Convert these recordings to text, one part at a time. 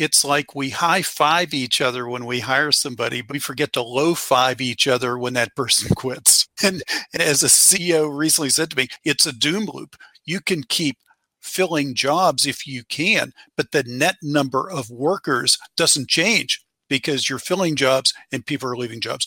it's like we high five each other when we hire somebody, but we forget to low five each other when that person quits. And, and as a CEO recently said to me, it's a doom loop. You can keep filling jobs if you can, but the net number of workers doesn't change because you're filling jobs and people are leaving jobs.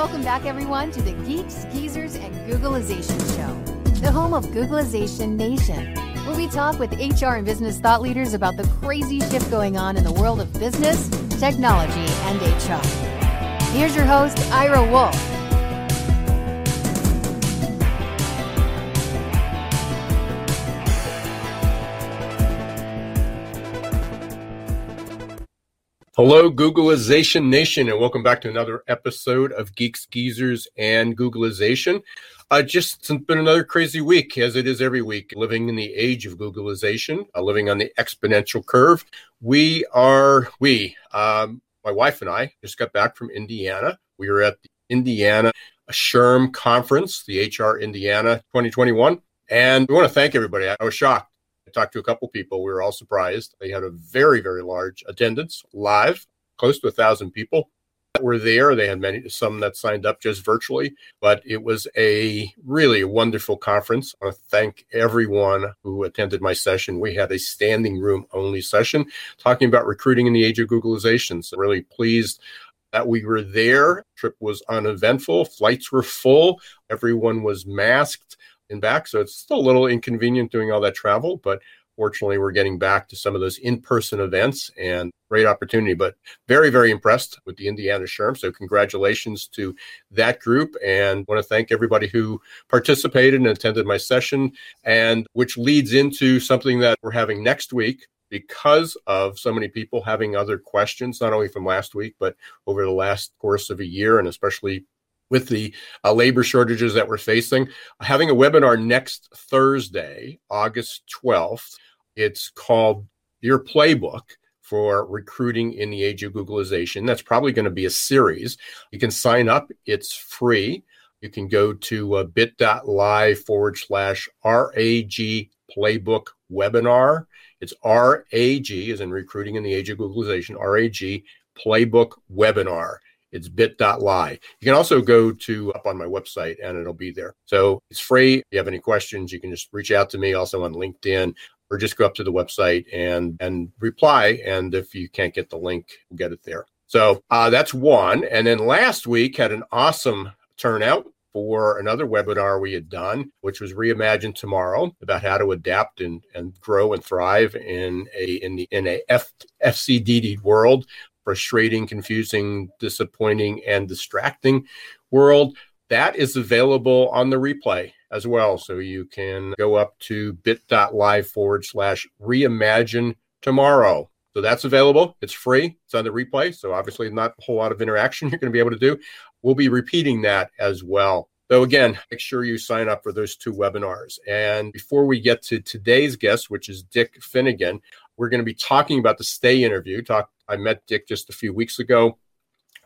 Welcome back, everyone, to the Geeks, Geezers, and Googlization Show, the home of Googlization Nation, where we talk with HR and business thought leaders about the crazy shift going on in the world of business, technology, and HR. Here's your host, Ira Wolfe. Hello, Googlization Nation, and welcome back to another episode of Geeks, Geezers, and Googlization. Uh, just it's been another crazy week, as it is every week, living in the age of Googleization, uh, living on the exponential curve. We are, we, um, my wife and I just got back from Indiana. We were at the Indiana SHRM conference, the HR Indiana 2021. And we want to thank everybody. I was shocked I talked to a couple people. We were all surprised. They had a very, very large attendance live, close to a thousand people that were there. They had many, some that signed up just virtually, but it was a really wonderful conference. I want to thank everyone who attended my session. We had a standing room only session talking about recruiting in the age of Googlization. So really pleased that we were there. Trip was uneventful. Flights were full. Everyone was masked and back. So it's still a little inconvenient doing all that travel, but fortunately we're getting back to some of those in-person events and great opportunity but very very impressed with the indiana SHRM. so congratulations to that group and want to thank everybody who participated and attended my session and which leads into something that we're having next week because of so many people having other questions not only from last week but over the last course of a year and especially with the uh, labor shortages that we're facing. Having a webinar next Thursday, August 12th. It's called Your Playbook for Recruiting in the Age of Googleization. That's probably going to be a series. You can sign up, it's free. You can go to uh, bit.ly forward slash RAG Playbook webinar. It's RAG, as in Recruiting in the Age of Googleization, RAG Playbook webinar. It's bit.ly. You can also go to up on my website and it'll be there. So it's free. If you have any questions, you can just reach out to me also on LinkedIn or just go up to the website and and reply. And if you can't get the link, get it there. So uh, that's one. And then last week had an awesome turnout for another webinar we had done, which was Reimagine Tomorrow about how to adapt and, and grow and thrive in a in the in a F, FCDD world frustrating, confusing, disappointing, and distracting world. That is available on the replay as well. So you can go up to bit.ly forward slash reimagine tomorrow. So that's available. It's free. It's on the replay. So obviously, not a whole lot of interaction you're going to be able to do. We'll be repeating that as well. So again, make sure you sign up for those two webinars. And before we get to today's guest, which is Dick Finnegan, we're going to be talking about the stay interview. Talk I met Dick just a few weeks ago.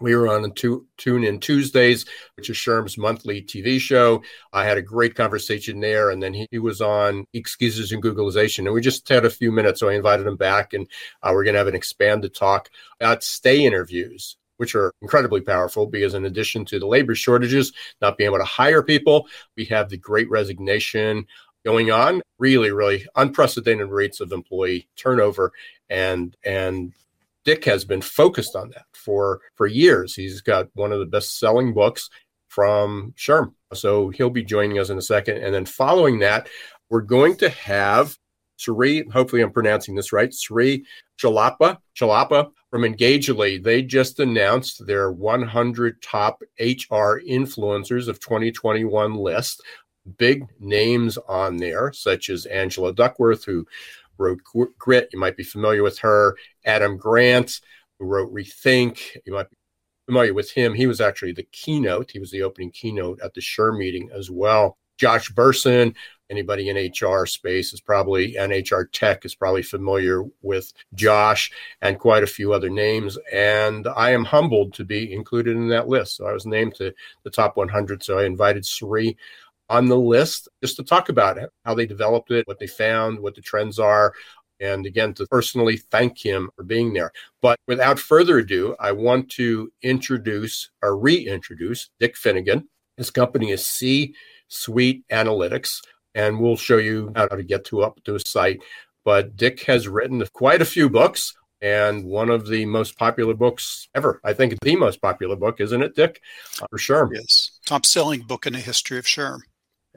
We were on two, Tune In Tuesdays, which is SHRM's monthly TV show. I had a great conversation there, and then he, he was on Excuses and Googleization, and we just had a few minutes, so I invited him back, and uh, we're going to have an expanded talk about stay interviews which are incredibly powerful because in addition to the labor shortages, not being able to hire people, we have the great resignation going on, really, really unprecedented rates of employee turnover and and Dick has been focused on that for for years. He's got one of the best selling books from SHRM, So he'll be joining us in a second. And then following that, we're going to have Sri, hopefully I'm pronouncing this right, Sri Chellappa, Chellappa from Engagedly. They just announced their 100 top HR influencers of 2021 list. Big names on there, such as Angela Duckworth, who wrote Grit. You might be familiar with her. Adam Grant, who wrote Rethink. You might be familiar with him. He was actually the keynote. He was the opening keynote at the SHRM meeting as well. Josh Bersin, anybody in HR space is probably, and HR tech is probably familiar with Josh and quite a few other names. And I am humbled to be included in that list. So I was named to the top 100. So I invited Sri on the list just to talk about it, how they developed it, what they found, what the trends are. And again, to personally thank him for being there. But without further ado, I want to introduce or reintroduce Dick Finnegan. His company is C Suite Analytics, and we'll show you how to get to up to his site. But Dick has written quite a few books, and one of the most popular books ever. I think the most popular book, isn't it, Dick? Uh, for SHRM. Yes, top selling book in the history of SHRM.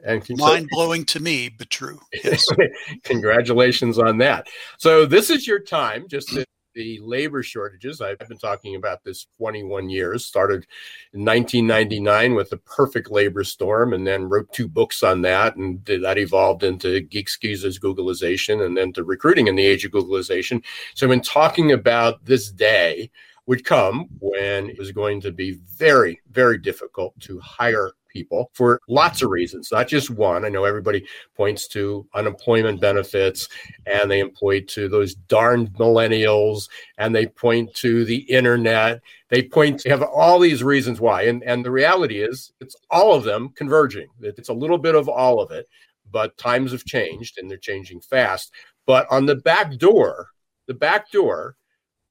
And mind blowing to me, but true. Yes. Congratulations on that. So this is your time, just to the labor shortages. I've been talking about this 21 years. Started in 1999 with the perfect labor storm, and then wrote two books on that, and that evolved into Geeks Geezers Googleization and then to recruiting in the age of Googleization. So, in talking about this day, would come when it was going to be very, very difficult to hire people for lots of reasons, not just one. I know everybody points to unemployment benefits and they point to those darned millennials and they point to the internet. They point to have all these reasons why. And, and the reality is, it's all of them converging. It's a little bit of all of it, but times have changed and they're changing fast. But on the back door, the back door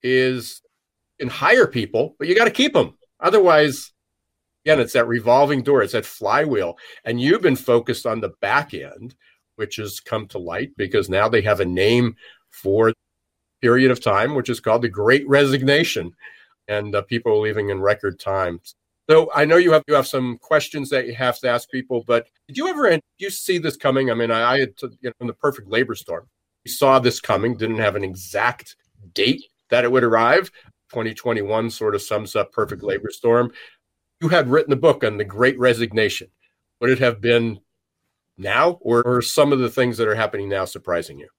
is can hire people, but you got to keep them. Otherwise, again, it's that revolving door, it's that flywheel. And you've been focused on the back end, which has come to light because now they have a name for period of time, which is called the Great Resignation, and uh, people are leaving in record time. So I know you have you have some questions that you have to ask people, but did you ever did you see this coming? I mean, I, I had to, you know, in the perfect labor storm, we saw this coming. Didn't have an exact date that it would arrive. 2021 sort of sums up perfect labor storm you had written a book on the great resignation, would it have been now or, or some of the things that are happening now surprising you?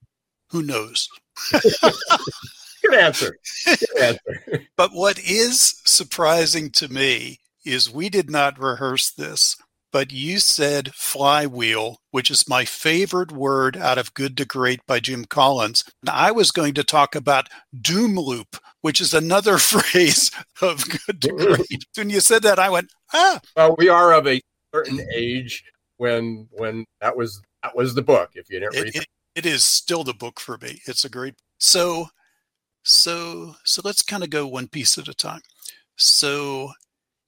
Who knows? Good answer. Good answer. but what is surprising to me is we did not rehearse this, but you said flywheel, which is my favorite word out of Good to Great by Jim Collins. And I was going to talk about doom loop, which is another phrase of Good to Great. when you said that, I went, ah. Well, we are of a certain age when when that was that was the book. If you didn't read it, it, it is still the book for me. It's a great. So, so, so let's kind of go one piece at a time. So,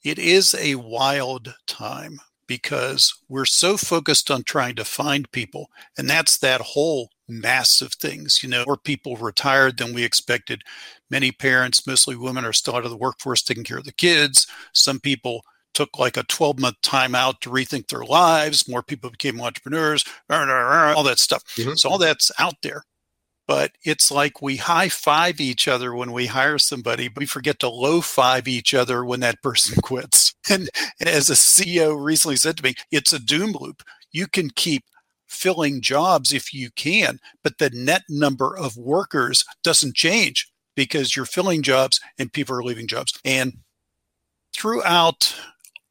it is a wild time because we're so focused on trying to find people. And that's that whole mass of things. You know, more people retired than we expected. Many parents, mostly women, are still out of the workforce taking care of the kids. Some people took like a 12 month time out to rethink their lives. More people became entrepreneurs, all that stuff. Mm-hmm. So all that's out there but it's like we high five each other when we hire somebody, but we forget to low five each other when that person quits. And, and as a CEO recently said to me, it's a doom loop. You can keep filling jobs if you can, but the net number of workers doesn't change because you're filling jobs and people are leaving jobs. And throughout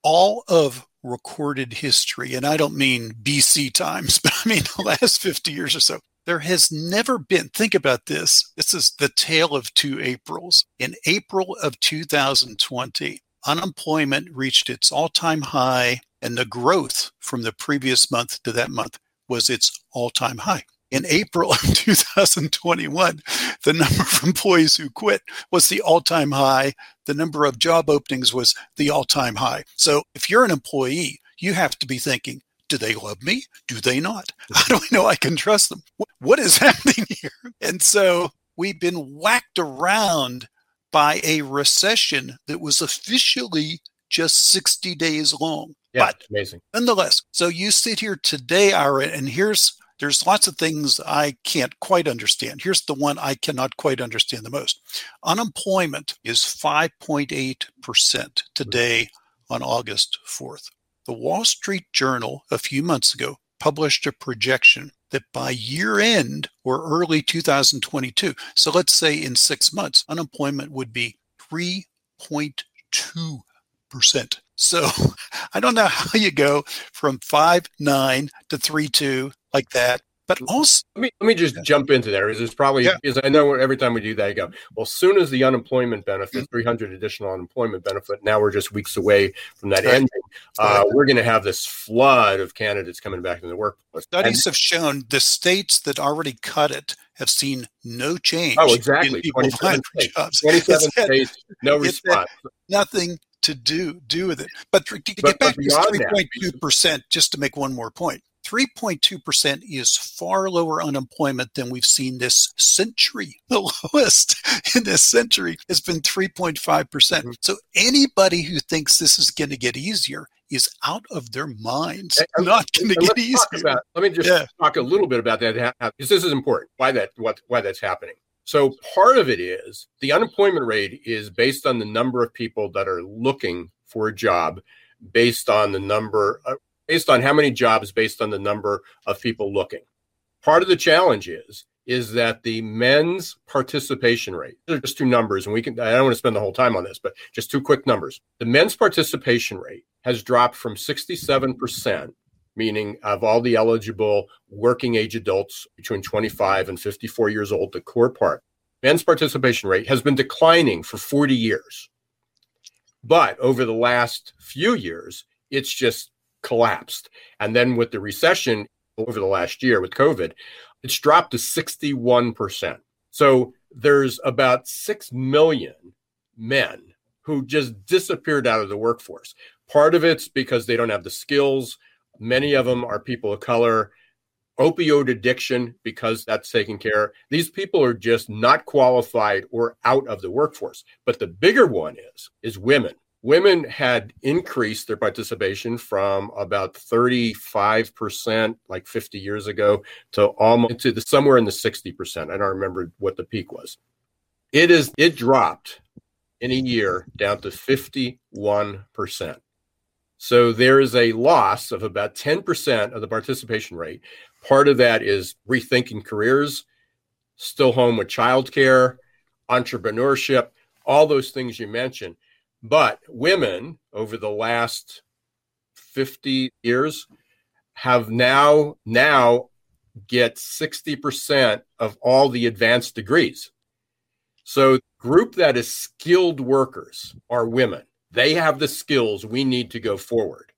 all of recorded history, and I don't mean BC times, but I mean the last 50 years or so, there has never been, think about this. This is the tale of two Aprils. In April of 2020, unemployment reached its all time high, and the growth from the previous month to that month was its all time high. In April of 2021, the number of employees who quit was the all time high. The number of job openings was the all time high. So if you're an employee, you have to be thinking, do they love me? Do they not? How do I know I can trust them? What is happening here? And so we've been whacked around by a recession that was officially just 60 days long. Yeah, but amazing. Nonetheless, so you sit here today, Ira, and here's there's lots of things I can't quite understand. Here's the one I cannot quite understand the most. Unemployment is 5.8% today on August 4th. The Wall Street Journal a few months ago published a projection that by year end or early 2022, so let's say in six months, unemployment would be 3.2%. So I don't know how you go from five nine to three two like that. But also, let me let me just jump into there. Is it's probably yeah. because I know every time we do that, you go well. As soon as the unemployment benefit, mm-hmm. three hundred additional unemployment benefit. Now we're just weeks away from that right. ending. Uh, we're going to have this flood of candidates coming back into the workforce. Studies and, have shown the states that already cut it have seen no change. Oh, exactly. Twenty-seven states. Twenty-seven states, no response. Nothing to do do with it. But to, to but, get back to three point two percent, just to make one more point, 3.2% is far lower unemployment than we've seen this century. The lowest in this century has been 3.5%. percent mm hmm So anybody who thinks this is going to get easier is out of their minds. And, not going to get easier. About, let me just yeah. talk a little bit about that because this is important. Why that what why that's happening. So part of it is the unemployment rate is based on the number of people that are looking for a job based on the number uh, based on how many jobs based on the number of people looking. Part of the challenge is is that the men's participation rate, are just two numbers, and we can, I don't want to spend the whole time on this, but just two quick numbers. The men's participation rate has dropped from 67%, meaning of all the eligible working age adults between 25 and 54 years old, the core part. Men's participation rate has been declining for 40 years. But over the last few years, it's just collapsed. And then with the recession over the last year with COVID, it's dropped to 61%. So there's about 6 million men who just disappeared out of the workforce. Part of it's because they don't have the skills. Many of them are people of color. Opioid addiction, because that's taken care. These people are just not qualified or out of the workforce. But the bigger one is is women women had increased their participation from about 35% like 50 years ago to almost to the somewhere in the 60%. I don't remember what the peak was. It is it dropped in a year down to 51%. So there is a loss of about 10% of the participation rate. Part of that is rethinking careers, still home with childcare, entrepreneurship, all those things you mentioned but women over the last 50 years have now now get 60% of all the advanced degrees. So group that is skilled workers are women. They have the skills we need to go forward.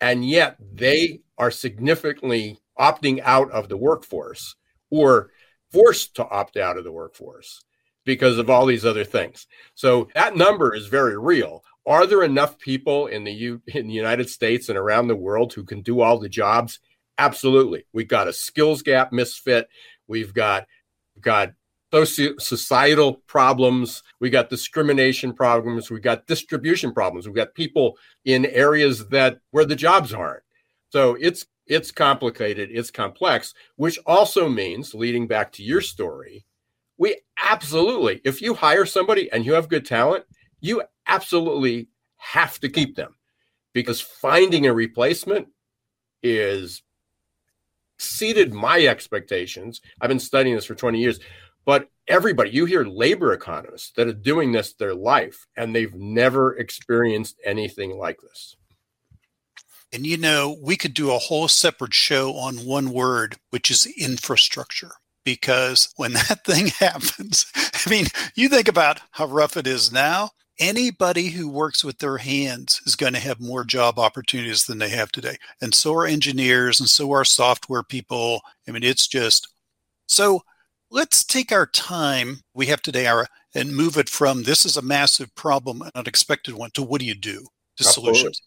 And yet they are significantly opting out of the workforce or forced to opt out of the workforce because of all these other things. So that number is very real. Are there enough people in the U- in the United States and around the world who can do all the jobs? Absolutely. We've got a skills gap misfit. We've got we've got socio- societal problems. We got discrimination problems. We got distribution problems. We've got people in areas that where the jobs aren't. So it's it's complicated. It's complex, which also means, leading back to your story, we absolutely, if you hire somebody and you have good talent, you absolutely have to keep them because finding a replacement is exceeded my expectations. I've been studying this for 20 years, but everybody, you hear labor economists that are doing this their life and they've never experienced anything like this. And you know, we could do a whole separate show on one word, which is infrastructure because when that thing happens, I mean, you think about how rough it is now. Anybody who works with their hands is going to have more job opportunities than they have today. And so are engineers and so are software people. I mean, it's just so let's take our time we have today our, and move it from this is a massive problem, an unexpected one, to what do you do to Absolutely. solutions.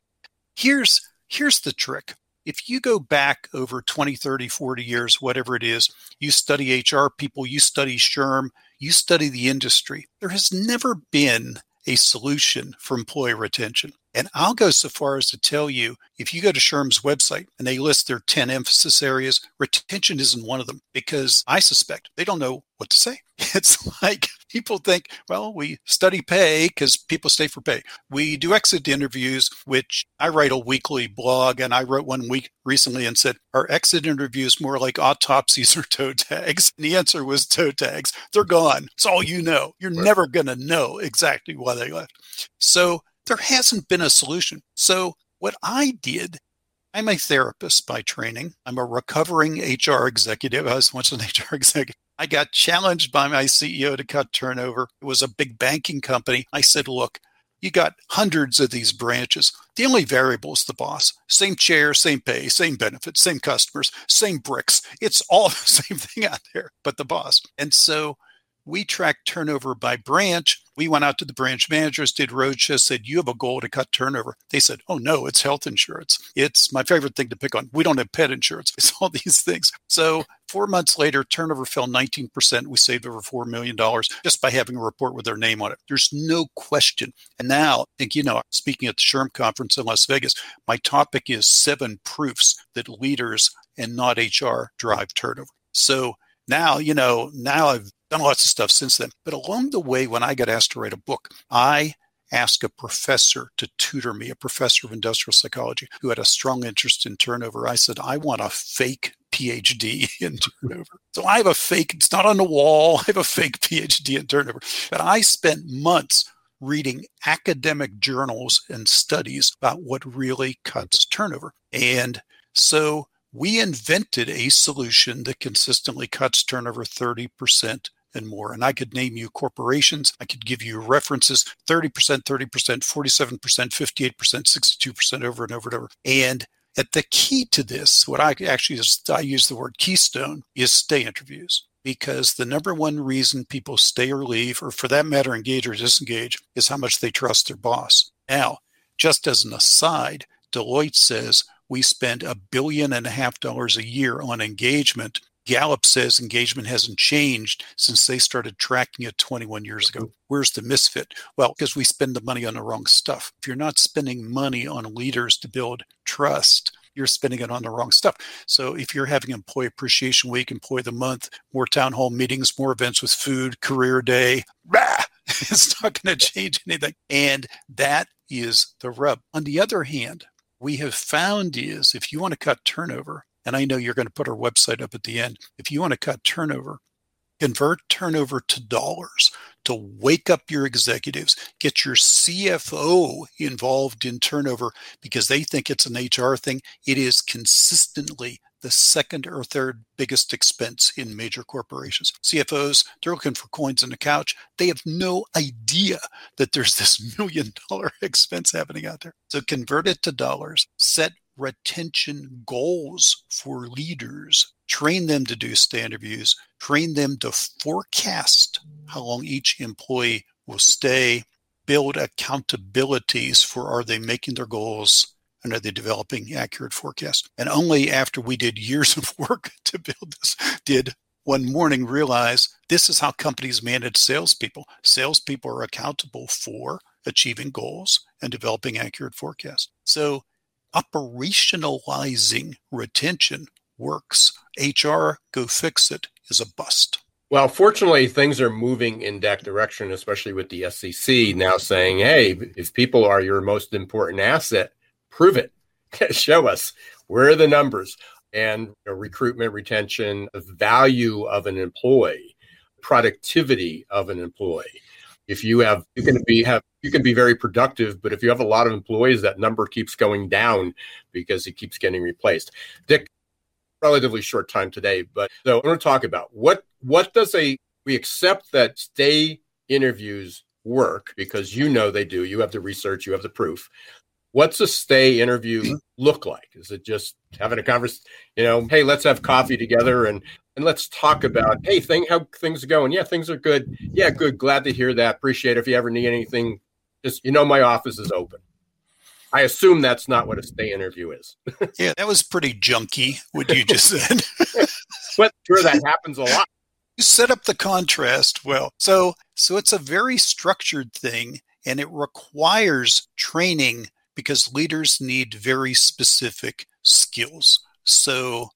Here's here's the trick if you go back over 20, 30, 40 years, whatever it is, you study HR people, you study SHRM, you study the industry, there has never been a solution for employee retention. And I'll go so far as to tell you if you go to SHRM's website and they list their 10 emphasis areas, retention isn't one of them because I suspect they don't know what to say. It's like people think, well, we study pay because people stay for pay. We do exit interviews, which I write a weekly blog, and I wrote one week recently and said, are exit interviews more like autopsies or toe tags? And the answer was toe tags. They're gone. It's all you know. You're right. never going to know exactly why they left. So there hasn't been a solution. So what I did I'm a therapist by training. I'm a recovering HR executive. I was once an HR executive. I got challenged by my CEO to cut turnover. It was a big banking company. I said, look, you got hundreds of these branches. The only variable is the boss. Same chair, same pay, same benefits, same customers, same bricks. It's all the same thing out there, but the boss. And so we tracked turnover by branch. We went out to the branch managers, did roadshows, said, You have a goal to cut turnover. They said, Oh, no, it's health insurance. It's my favorite thing to pick on. We don't have pet insurance. It's all these things. So, four months later, turnover fell 19%. We saved over $4 million just by having a report with their name on it. There's no question. And now, I think, you know, speaking at the SHRM conference in Las Vegas, my topic is seven proofs that leaders and not HR drive turnover. So, now, you know, now I've done lots of stuff since then. But along the way, when I got asked to write a book, I asked a professor to tutor me, a professor of industrial psychology who had a strong interest in turnover. I said, I want a fake PhD in turnover. So I have a fake, it's not on the wall. I have a fake PhD in turnover. But I spent months reading academic journals and studies about what really cuts turnover. And so we invented a solution that consistently cuts turnover 30% and more. And I could name you corporations, I could give you references 30%, 30%, 47%, 58%, 62% over and over and over. And at the key to this, what I actually is, I use the word keystone, is stay interviews. Because the number one reason people stay or leave, or for that matter, engage or disengage, is how much they trust their boss. Now, just as an aside, Deloitte says we spend a billion and a half dollars a year on engagement. Gallup says engagement hasn't changed since they started tracking it 21 years ago. Mm-hmm. Where's the misfit? Well, because we spend the money on the wrong stuff. If you're not spending money on leaders to build trust, you're spending it on the wrong stuff. So if you're having employee appreciation week, employee of the month, more town hall meetings, more events with food, career day, rah, it's not going to change anything. And that is the rub. On the other hand, we have found is if you want to cut turnover, and I know you're going to put our website up at the end, if you want to cut turnover, convert turnover to dollars to wake up your executives, get your CFO involved in turnover because they think it's an HR thing. It is consistently the second or third biggest expense in major corporations. CFOs, they're looking for coins in the couch. They have no idea that there's this million dollar expense happening out there. So convert it to dollars, set retention goals for leaders, train them to do stay interviews, train them to forecast how long each employee will stay, build accountabilities for are they making their goals and are they developing accurate forecasts? And only after we did years of work to build this did one morning realize this is how companies manage salespeople. Salespeople are accountable for achieving goals and developing accurate forecasts. So operationalizing retention works. HR, go fix it, is a bust. Well, fortunately, things are moving in that direction, especially with the SEC now saying, hey, if people are your most important asset, prove it show us where are the numbers and you know, recruitment retention value of an employee productivity of an employee if you have you can be have you can be very productive but if you have a lot of employees that number keeps going down because it keeps getting replaced dick relatively short time today but so i want to talk about what what does a we accept that stay interviews work because you know they do you have the research you have the proof what's a stay interview look like? Is it just having a conversation, you know, hey, let's have coffee together and and let's talk about, hey, thing how things are going. Yeah, things are good. Yeah, good. Glad to hear that. Appreciate it. If you ever need anything, just you know my office is open. I assume that's not what a stay interview is. yeah, that was pretty junky, what you just said. but sure that happens a lot. You set up the contrast well. So so it's a very structured thing and it requires training because leaders need very specific skills. So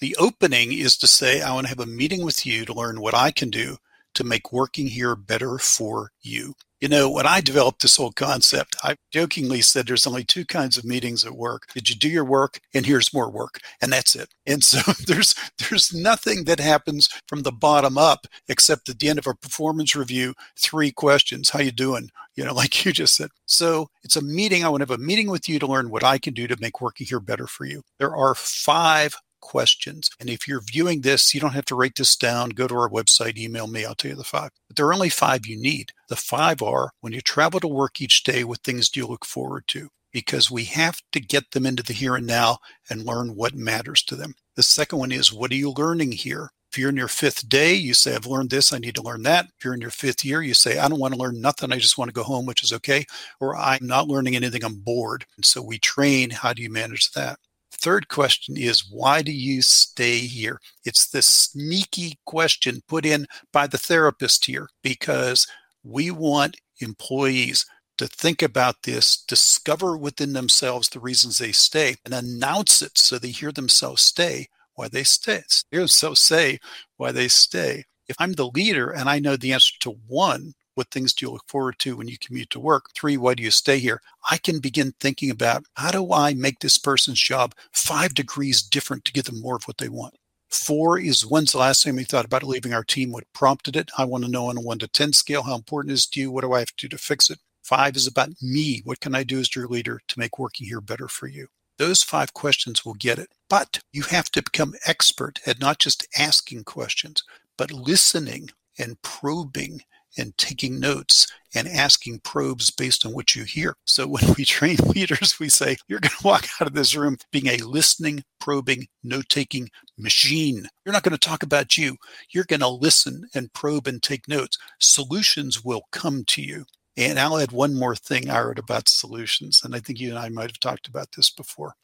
the opening is to say, I want to have a meeting with you to learn what I can do to make working here better for you. You know, when I developed this whole concept, I jokingly said there's only two kinds of meetings at work. Did you do your work? And here's more work. And that's it. And so there's there's nothing that happens from the bottom up except at the end of a performance review, three questions. How you doing? You know, like you just said. So it's a meeting. I want to have a meeting with you to learn what I can do to make working here better for you. There are five questions. And if you're viewing this, you don't have to write this down. Go to our website, email me, I'll tell you the five. But there are only five you need. The five are when you travel to work each day, what things do you look forward to? Because we have to get them into the here and now and learn what matters to them. The second one is what are you learning here? If you're in your fifth day, you say, I've learned this, I need to learn that. If you're in your fifth year, you say, I don't want to learn nothing, I just want to go home, which is okay. Or I'm not learning anything, I'm bored. And so we train, how do you manage that? Third question is why do you stay here? It's the sneaky question put in by the therapist here because we want employees to think about this, discover within themselves the reasons they stay, and announce it so they hear themselves stay why they stay. Hear themselves say why they stay. If I'm the leader and I know the answer to one, what things do you look forward to when you commute to work? Three, why do you stay here? I can begin thinking about how do I make this person's job five degrees different to get them more of what they want? Four is when's the last time you thought about leaving our team? What prompted it? I want to know on a one to 10 scale how important it is to you. What do I have to do to fix it? Five is about me. What can I do as your leader to make working here better for you? Those five questions will get it. But you have to become expert at not just asking questions, but listening and probing and taking notes and asking probes based on what you hear. So when we train leaders, we say, you're going to walk out of this room being a listening, probing, note taking machine. You're not going to talk about you. You're going to listen and probe and take notes. Solutions will come to you. And I'll add one more thing, Ira, about solutions. And I think you and I might have talked about this before.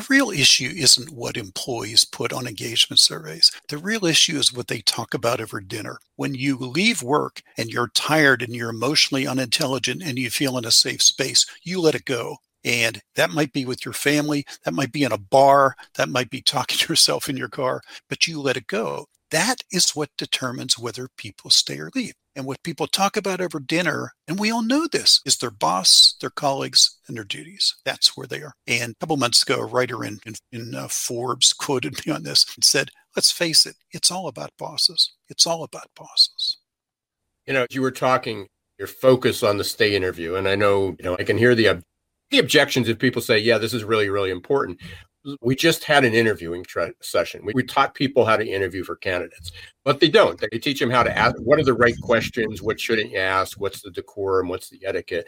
The real issue isn't what employees put on engagement surveys. The real issue is what they talk about over dinner. When you leave work and you're tired and you're emotionally unintelligent and you feel in a safe space, you let it go. And that might be with your family, that might be in a bar, that might be talking to yourself in your car, but you let it go. That is what determines whether people stay or leave. And what people talk about over dinner, and we all know this, is their boss, their colleagues, and their duties. That's where they are. And a couple months ago, a writer in, in, in uh, Forbes quoted me on this and said, let's face it, it's all about bosses. It's all about bosses. You know, you were talking your focus on the stay interview, and I know, you know, I can hear the the objections if people say, yeah, this is really, really important we just had an interviewing session. We, we, taught people how to interview for candidates, but they don't. They teach them how to ask what are the right questions, what shouldn't you ask, what's the decorum, what's the etiquette.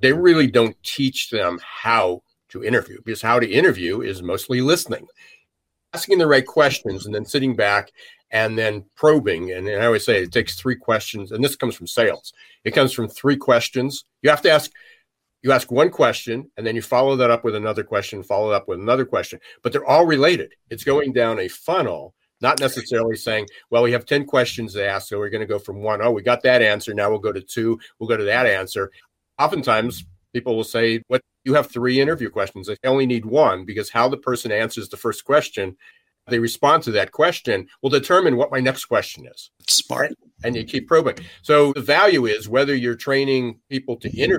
They really don't teach them how to interview because how to interview is mostly listening, asking the right questions, and then sitting back and then probing. And, and I always say it takes three questions, and this comes from sales. It comes from three questions. You have to ask you ask one question and then you follow that up with another question, follow up with another question, but they're all related. It's going down a funnel, not necessarily saying, well, we have 10 questions to ask. So we're going to go from one, oh, we got that answer. Now we'll go to two, we'll go to that answer. Oftentimes, people will say, what you have three interview questions. I only need one because how the person answers the first question they respond to that question will determine what my next question is. Smart. And you keep probing. So the value is whether you're training people to interview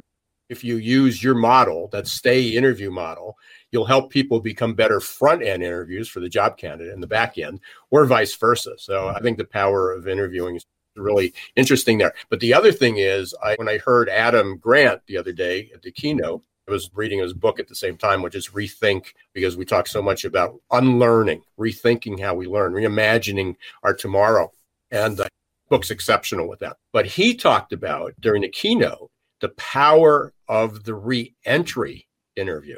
if you use your model, that stay interview model, you'll help people become better front end interviews for the job candidate and the back end, or vice versa. So I think the power of interviewing is really interesting there. But the other thing is, I, when I heard Adam Grant the other day at the keynote, I was reading his book at the same time, which is Rethink, because we talk so much about unlearning, rethinking how we learn, reimagining our tomorrow. And the book's exceptional with that. But he talked about during the keynote the power of the re-entry interview.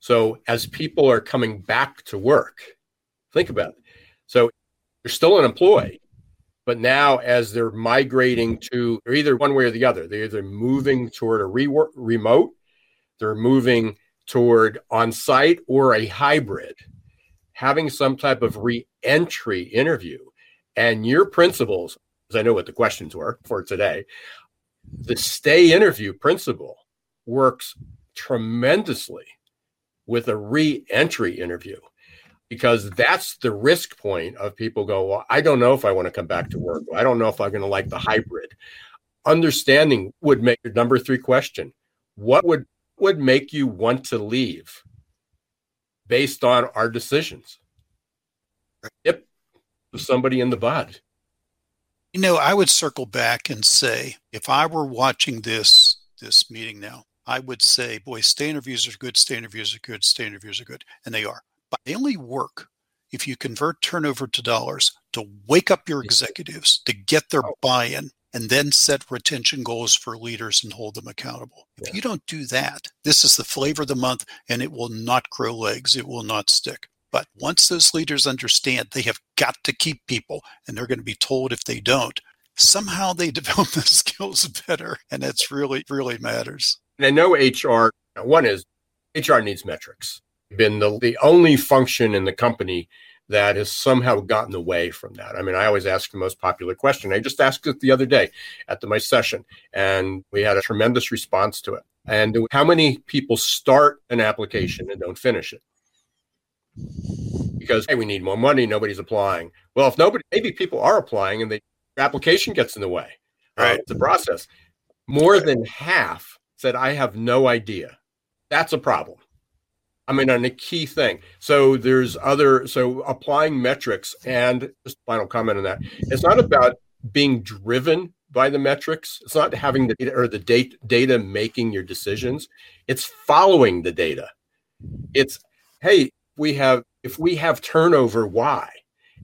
So as people are coming back to work, think about it. So you're still an employee, but now as they're migrating to they're either one way or the other, they're either moving toward a re- remote, they're moving toward on-site or a hybrid, having some type of re-entry interview. And your principles, as I know what the questions were for today, the stay interview principle works tremendously with a re-entry interview because that's the risk point of people go well i don't know if i want to come back to work. I don't know if i'm going to like the hybrid. Understanding would make your number three question what would would make you want to leave based on our decisions? Yep somebody in the bud you know i would circle back and say if i were watching this this meeting now i would say boy stay interviews are good stay interviews are good stay interviews are good and they are but they only work if you convert turnover to dollars to wake up your executives to get their oh. buy-in and then set retention goals for leaders and hold them accountable. If yeah. you don't do that, this is the flavor of the month and it will not grow legs, it will not stick. But once those leaders understand they have got to keep people and they're going to be told if they don't, somehow they develop the skills better. And that's really, really matters. And I know HR, one is HR needs metrics. Been the, the only function in the company that has somehow gotten away from that. I mean, I always ask the most popular question. I just asked it the other day at the, my session, and we had a tremendous response to it. And how many people start an application and don't finish it? Because hey, we need more money, nobody's applying. Well, if nobody, maybe people are applying, and the application gets in the way. Um, right, the process. More than half said, "I have no idea." That's a problem. I mean, on a key thing. So there's other, so applying metrics and just final comment on that. It's not about being driven by the metrics. It's not having the data or the data, data making your decisions. It's following the data. It's, hey, we have, if we have turnover, why?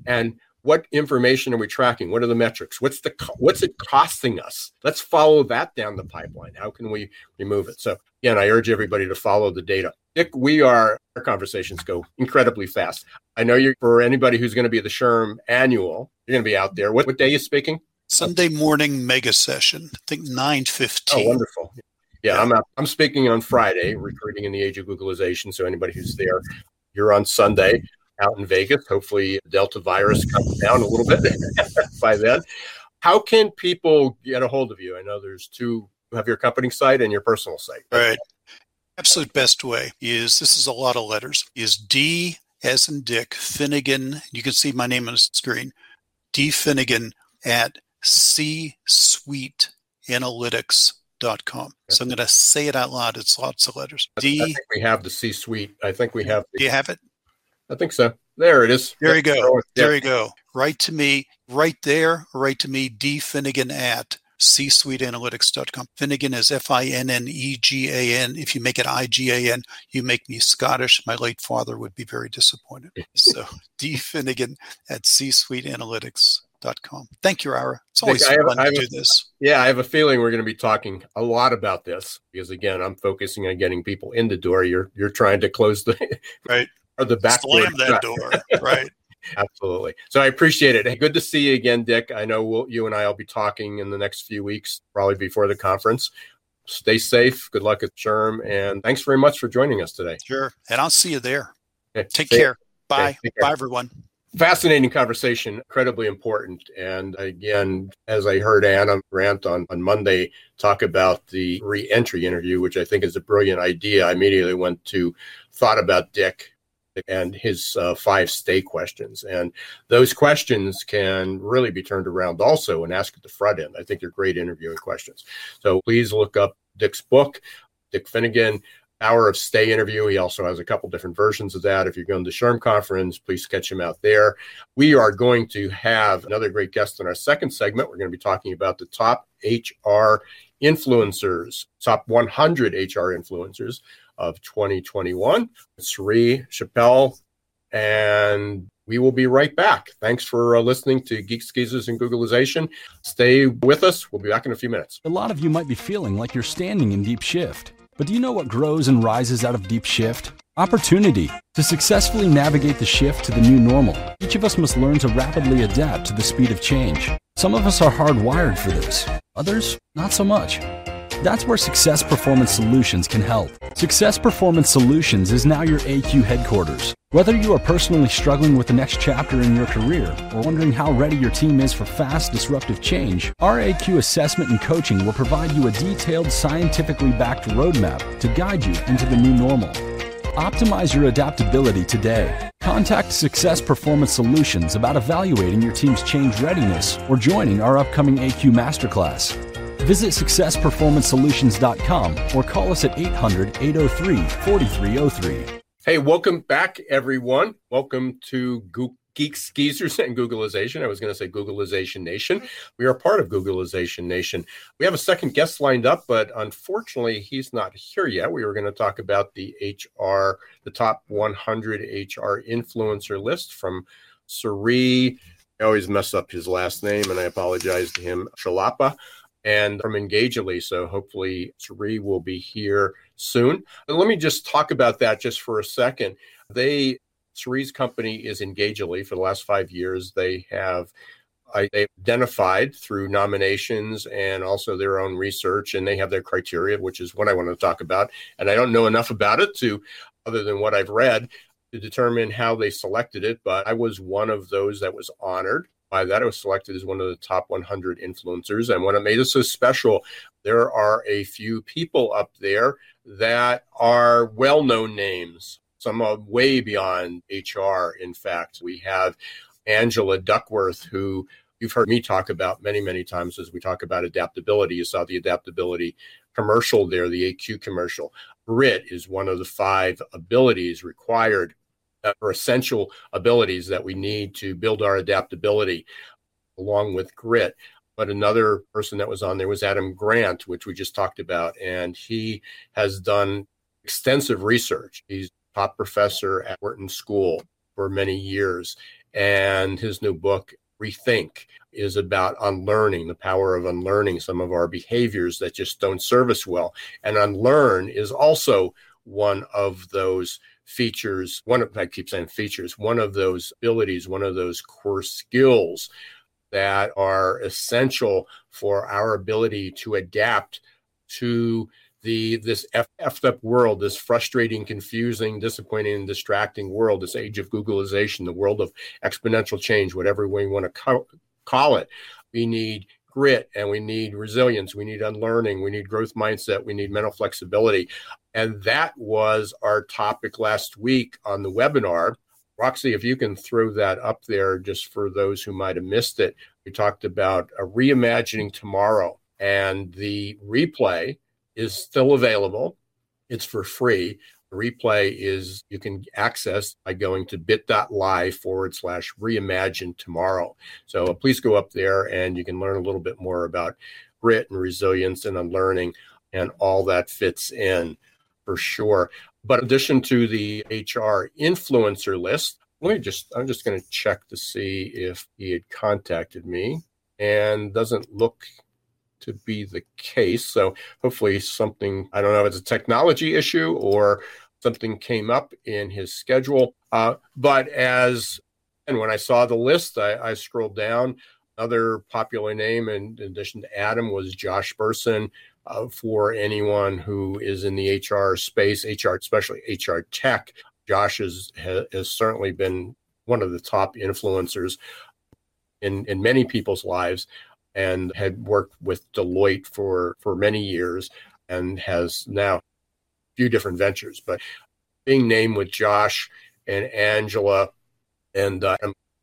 And what information are we tracking? What are the metrics? What's the what's it costing us? Let's follow that down the pipeline. How can we remove it? So again, I urge everybody to follow the data. Dick, we are our conversations go incredibly fast. I know you're for anybody who's going to be the SHRM annual, you're going to be out there. What, what day are you speaking? Sunday morning mega session. I think nine fifteen. Oh, wonderful. Yeah, yeah. I'm out, I'm speaking on Friday, recruiting in the age of Googlization. So anybody who's there, you're on Sunday mm-hmm. out in Vegas. Hopefully, Delta virus comes down a little bit by then. How can people get a hold of you? I know there's two you have your company site and your personal site. Right. Absolute best way is this is a lot of letters. Is D as in Dick Finnegan. You can see my name on the screen. D Finnegan at C Suite Analytics.com. So I'm going to say it out loud. It's lots of letters. D. I think we have the C suite. I think we have. The, Do you have it? I think so. There it is. There you go. There you go. Write to me right there. Write to me, D Finnegan at csuiteanalytics.com. Finnegan is F I N N E G A N. If you make it I G A N, you make me Scottish. My late father would be very disappointed. So D Finnegan at csuiteanalytics.com. Thank you, Ira. It's always Nick, fun have, to do this. Yeah, I have a feeling we're going to be talking a lot about this because again, I'm focusing on getting people in the door. You're you're trying to close the right or the back slam that door. right. Absolutely. So I appreciate it. Hey, good to see you again, Dick. I know we'll, you and I will be talking in the next few weeks, probably before the conference. Stay safe. Good luck at SHRM. And thanks very much for joining us today. Sure. And I'll see you there. Okay. Take care. Bye. Okay, care. Bye, everyone. Fascinating conversation, incredibly important. And again, as I heard Adam Grant on, on Monday talk about the re entry interview, which I think is a brilliant idea, I immediately went to thought about Dick and his uh, five stay questions. And those questions can really be turned around also and asked at the front end. I think they're great interviewing questions. So please look up Dick's book, Dick Finnegan. Power of Stay interview. He also has a couple different versions of that. If you're going to the SHRM conference, please catch him out there. We are going to have another great guest in our second segment. We're going to be talking about the top HR influencers, top 100 HR influencers of 2021. Sri Chappell, and we will be right back. Thanks for uh, listening to Geeks Geezers and Googleization. Stay with us. We'll be back in a few minutes. A lot of you might be feeling like you're standing in deep shift. But do you know what grows and rises out of deep shift? Opportunity. To successfully navigate the shift to the new normal, each of us must learn to rapidly adapt to the speed of change. Some of us are hardwired for this, others, not so much. That's where Success Performance Solutions can help. Success Performance Solutions is now your AQ headquarters. Whether you are personally struggling with the next chapter in your career or wondering how ready your team is for fast, disruptive change, our AQ assessment and coaching will provide you a detailed, scientifically backed roadmap to guide you into the new normal. Optimize your adaptability today. Contact Success Performance Solutions about evaluating your team's change readiness or joining our upcoming AQ Masterclass. Visit successperformancesolutions.com or call us at 800 803 4303. Hey, welcome back, everyone. Welcome to Geeks, Geezers and Googleization. I was going to say Googleization Nation. We are part of Googleization Nation. We have a second guest lined up, but unfortunately, he's not here yet. We were going to talk about the HR, the top 100 HR influencer list from Sri. I always mess up his last name, and I apologize to him. Shalapa and from Engagedly. So hopefully Sri will be here soon. Let me just talk about that just for a second. They Sri's company is Engagedly for the last five years. They have they identified through nominations and also their own research, and they have their criteria, which is what I want to talk about. And I don't know enough about it to, other than what I've read, to determine how they selected it. But I was one of those that was honored by that. I was selected as one of the top 100 influencers. And what made it so special, there are a few people up there that are well known names. Some are way beyond HR, in fact. We have Angela Duckworth, who you've heard me talk about many, many times as we talk about adaptability. You saw the adaptability commercial there, the AQ commercial. Grit is one of the five abilities required Uh, or essential abilities that we need to build our adaptability along with grit. But another person that was on there was Adam Grant, which we just talked about, and he has done extensive research. He's top professor at Wharton School for many years, and his new book, Rethink, is about unlearning, the power of unlearning some of our behaviors that just don't serve us well. And unlearn is also one of those features one of i keep saying features one of those abilities one of those core skills that are essential for our ability to adapt to the this effed up world, this frustrating, confusing, disappointing, and distracting world, this age of Googleization, the world of exponential change, whatever we want to call, call it. We need grit and we need resilience. We need unlearning. We need growth mindset. We need mental flexibility. And that was our topic last week on the webinar. Roxy, if you can throw that up there just for those who might have missed it, we talked about a reimagining tomorrow, and the replay is still available. It's for free. The replay is you can access by going to bit.ly forward slash reimagine tomorrow. So uh, please go up there and you can learn a little bit more about grit and resilience and unlearning and all that fits in for sure. But in addition to the HR influencer list, let me just, I'm just going to check to see if he had contacted me and doesn't look to be the case. So hopefully something, I don't know if it's a technology issue or something came up in his schedule. Uh, but as, and when I saw the list, I, I scrolled down. Another popular name in, addition to Adam was Josh Bersin, uh, for anyone who is in the HR space, HR, especially HR tech. Josh has, has certainly been one of the top influencers in, in many people's lives and had worked with Deloitte for, for many years and has now a few different ventures. But being named with Josh and Angela, and uh,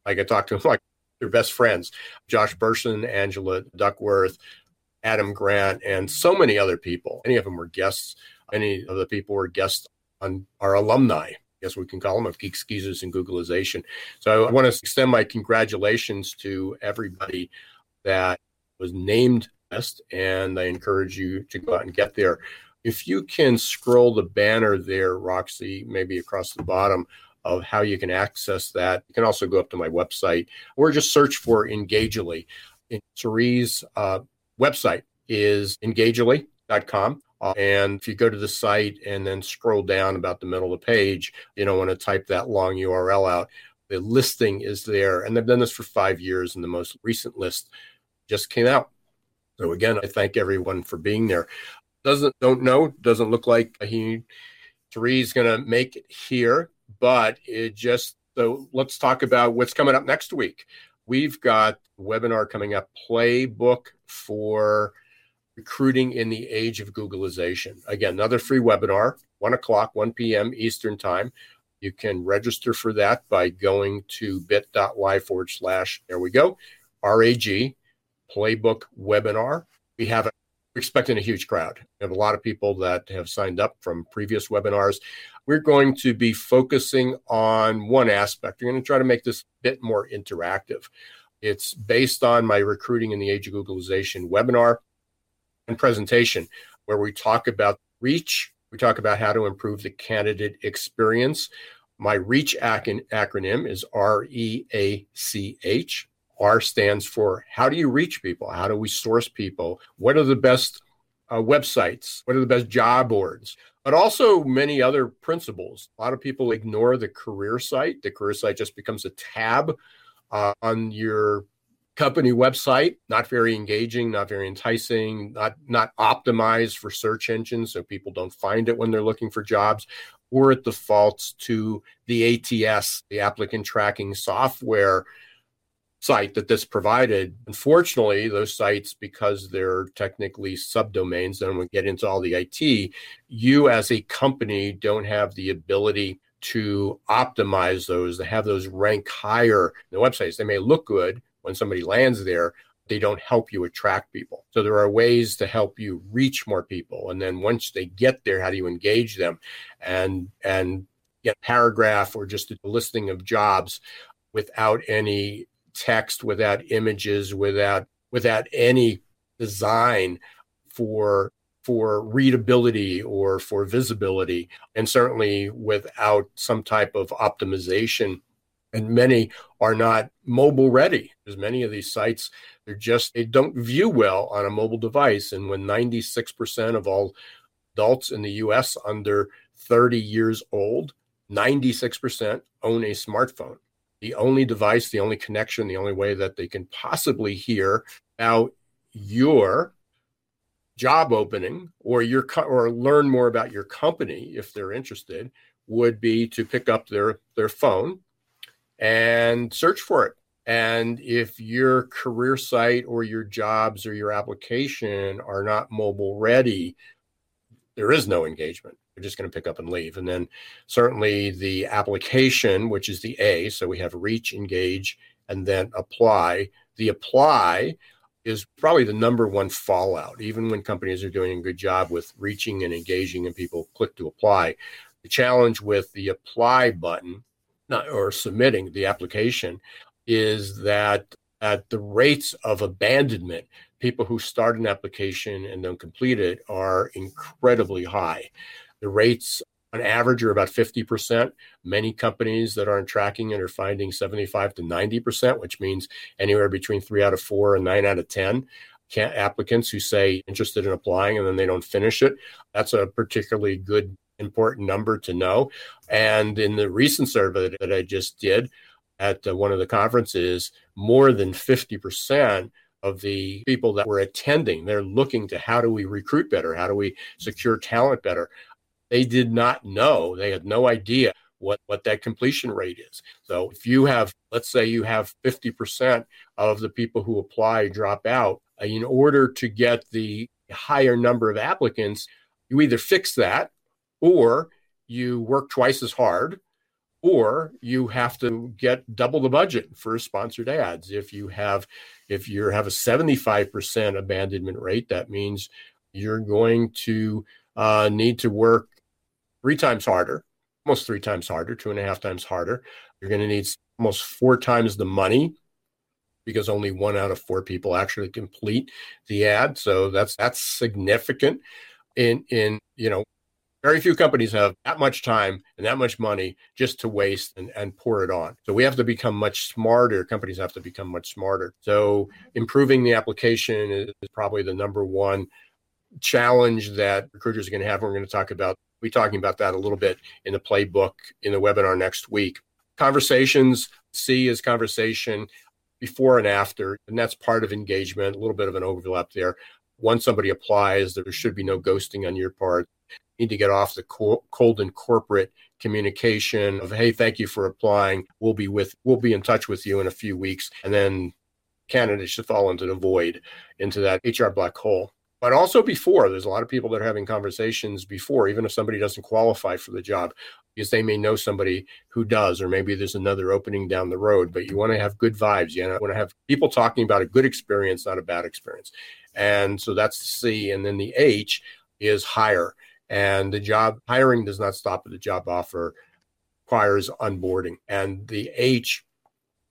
I could talk to them like they're best friends. Josh Bersin, Angela Duckworth, Adam Grant, and so many other people. Any of them were guests. Any of the people were guests on our alumni. I guess we can call them of Geeks, Geezers, and Googleization. So I want to extend my congratulations to everybody that was named best, and I encourage you to go out and get there. If you can scroll the banner there, Roxy, maybe across the bottom of how you can access that, you can also go up to my website or just search for Engagedly. Sri's uh, website is engagedly.com. Uh, and if you go to the site and then scroll down about the middle of the page, you don't want to type that long URL out. The listing is there. And they've done this for five years, and the most recent list just came out. So, again, I thank everyone for being there. doesn't don't know. Doesn't look like he three is to make it here, but it just so let's talk about what's coming up next week. We've got webinar coming up, playbook for recruiting in the age of Googleization. Again, another free webinar, one o'clock, 1 p.m. Eastern time. You can register for that by going to bit.ly forward slash, there we go, RAG, playbook webinar. We have expecting a huge crowd. We have a lot of people that have signed up from previous webinars. We're going to be focusing on one aspect. We're going to try to make this a bit more interactive. It's based on my recruiting in the age of Googleization webinar and presentation, where we talk about reach. We talk about how to improve the candidate experience. My REACH ac- acronym is R E A C H. R stands for how do you reach people? How do we source people? What are the best uh, websites? What are the best job boards? But also many other principles. A lot of people ignore the career site. The career site just becomes a tab uh, on your company website. Not very engaging, not very enticing, not not optimized for search engines, so people don't find it when they're looking for jobs. Or it defaults to the ATS, the applicant tracking software site that this provided. Unfortunately, those sites, because they're technically subdomains, then we get into all the IT, you as a company don't have the ability to optimize those, to have those rank higher in the websites. They may look good when somebody lands there, they don't help you attract people. So there are ways to help you reach more people. And then once they get there, how do you engage them and and get paragraph or just a listing of jobs without any text, without images, without without any design for for readability or for visibility, and certainly without some type of optimization. And many are not mobile ready. There's many of these sites, they're just, they don't view well on a mobile device. And when 96% of all adults in the US under 30 years old, 96% own a smartphone the only device, the only connection, the only way that they can possibly hear about your job opening or your co- or learn more about your company if they're interested would be to pick up their their phone and search for it. And if your career site or your jobs or your application are not mobile ready there is no engagement they're just going to pick up and leave. And then certainly the application, which is the A, so we have reach, engage, and then apply. The apply is probably the number one fallout, even when companies are doing a good job with reaching and engaging and people click to apply. The challenge with the apply button not, or submitting the application is that at the rates of abandonment, people who start an application and don't complete it are incredibly high. The rates on average are about 50%. Many companies that aren't tracking it are finding 75 to 90%, which means anywhere between three out of four and nine out of 10 applicants who say interested in applying and then they don't finish it. That's a particularly good, important number to know. And in the recent survey that I just did at one of the conferences, more than 50% of the people that were attending, they're looking to how do we recruit better? How do we secure talent better? They did not know. They had no idea what, what that completion rate is. So if you have, let's say you have 50% of the people who apply drop out, uh, in order to get the higher number of applicants, you either fix that or you work twice as hard or you have to get double the budget for sponsored ads if you have if you have a 75% abandonment rate that means you're going to uh, need to work three times harder, almost three times harder, two and a half times harder. You're going to need almost four times the money because only one out of four people actually complete the ad. So that's that's significant. In in you know, very few companies have that much time and that much money just to waste and, and pour it on. So we have to become much smarter. Companies have to become much smarter. So improving the application is probably the number one challenge that recruiters are going to have. We're going to talk about be talking about that a little bit in the playbook in the webinar next week. Conversations, C is conversation before and after, and that's part of engagement, a little bit of an overlap there. once somebody applies, there should be no ghosting on your part. You need to get off the cold and corporate communication of, hey, thank you for applying. We'll be with, we'll be in touch with you in a few weeks. And then candidates should fall into the void, into that HR black hole but also before there's a lot of people that are having conversations before even if somebody doesn't qualify for the job because they may know somebody who does or maybe there's another opening down the road but you want to have good vibes you want to have people talking about a good experience not a bad experience. And so that's the c and then the h is hire. And the job hiring does not stop at the job offer requires onboarding. And the h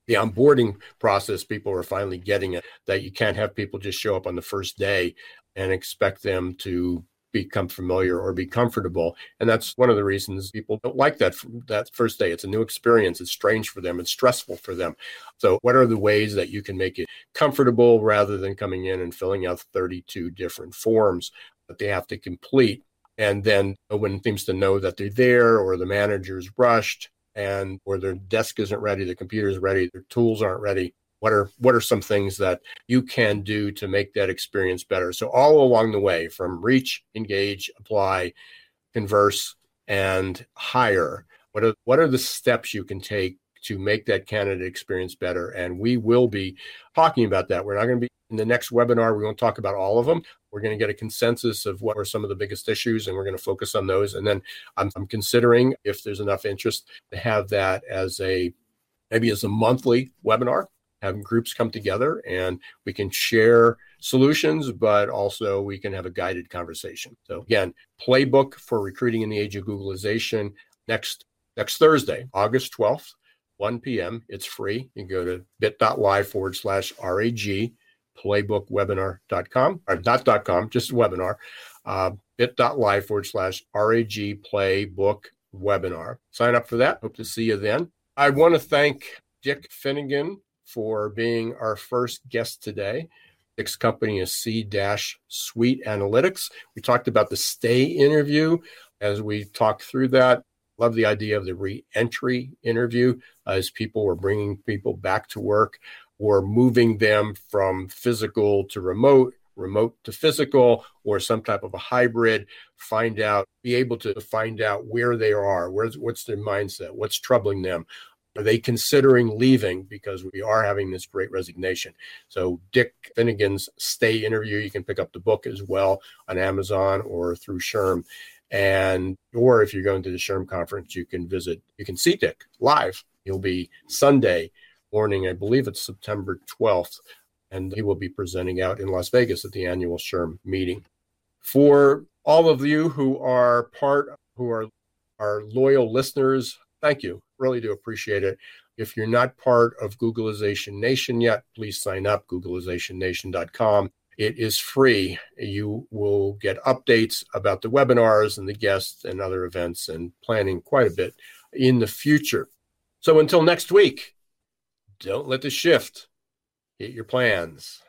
the onboarding process people are finally getting it that you can't have people just show up on the first day and expect them to become familiar or be comfortable. And that's one of the reasons people don't like that that first day. It's a new experience. It's strange for them. It's stressful for them. So what are the ways that you can make it comfortable rather than coming in and filling out 32 different forms that they have to complete? And then no one seems to know that they're there or the manager's rushed and or their desk isn't ready the computer's ready their tools aren't ready what are what are some things that you can do to make that experience better? So all along the way from reach engage apply converse and hire what are what are the steps you can take to make that candidate experience better? And we will be talking about that. We're not going to be in the next webinar we won't talk about all of them. We're going to get a consensus of what are some of the biggest issues and we're going to focus on those. And then i'm, I'm considering if there's enough interest to have that as a maybe as a monthly webinar having groups come together and we can share solutions, but also we can have a guided conversation. So again, playbook for recruiting in the age of Googleization next next Thursday, August 12th, 1 p.m. It's free. You can go to bit.ly forward slash RAG playbookwebinar.com or not .com, just webinar. Uh, bit.ly forward slash RAG playbook webinar. Sign up for that. Hope to see you then. I want to thank Dick Finnegan for being our first guest today. Dick's company is C Suite Analytics. We talked about the stay interview as we talked through that. Love the idea of the re-entry interview uh, as people were bringing people back to work or moving them from physical to remote remote to physical or some type of a hybrid find out be able to find out where they are where's what's their mindset what's troubling them are they considering leaving because we are having this great resignation? So, Dick Finnegan's Stay interview, you can pick up the book as well on Amazon or through SHRM. And, or if you're going to the SHRM conference, you can visit, you can see Dick live. He'll be Sunday morning, I believe it's September 12th, and he will be presenting out in Las Vegas at the annual SHRM meeting. For all of you who are part, who are, our loyal listeners, thank you really do appreciate it. If you're not part of Googleization Nation yet, please sign up, googleizationnation.com. It is free. You will get updates about the webinars and the guests and other events and planning quite a bit in the future. So until next week, don't let the shift hit your plans.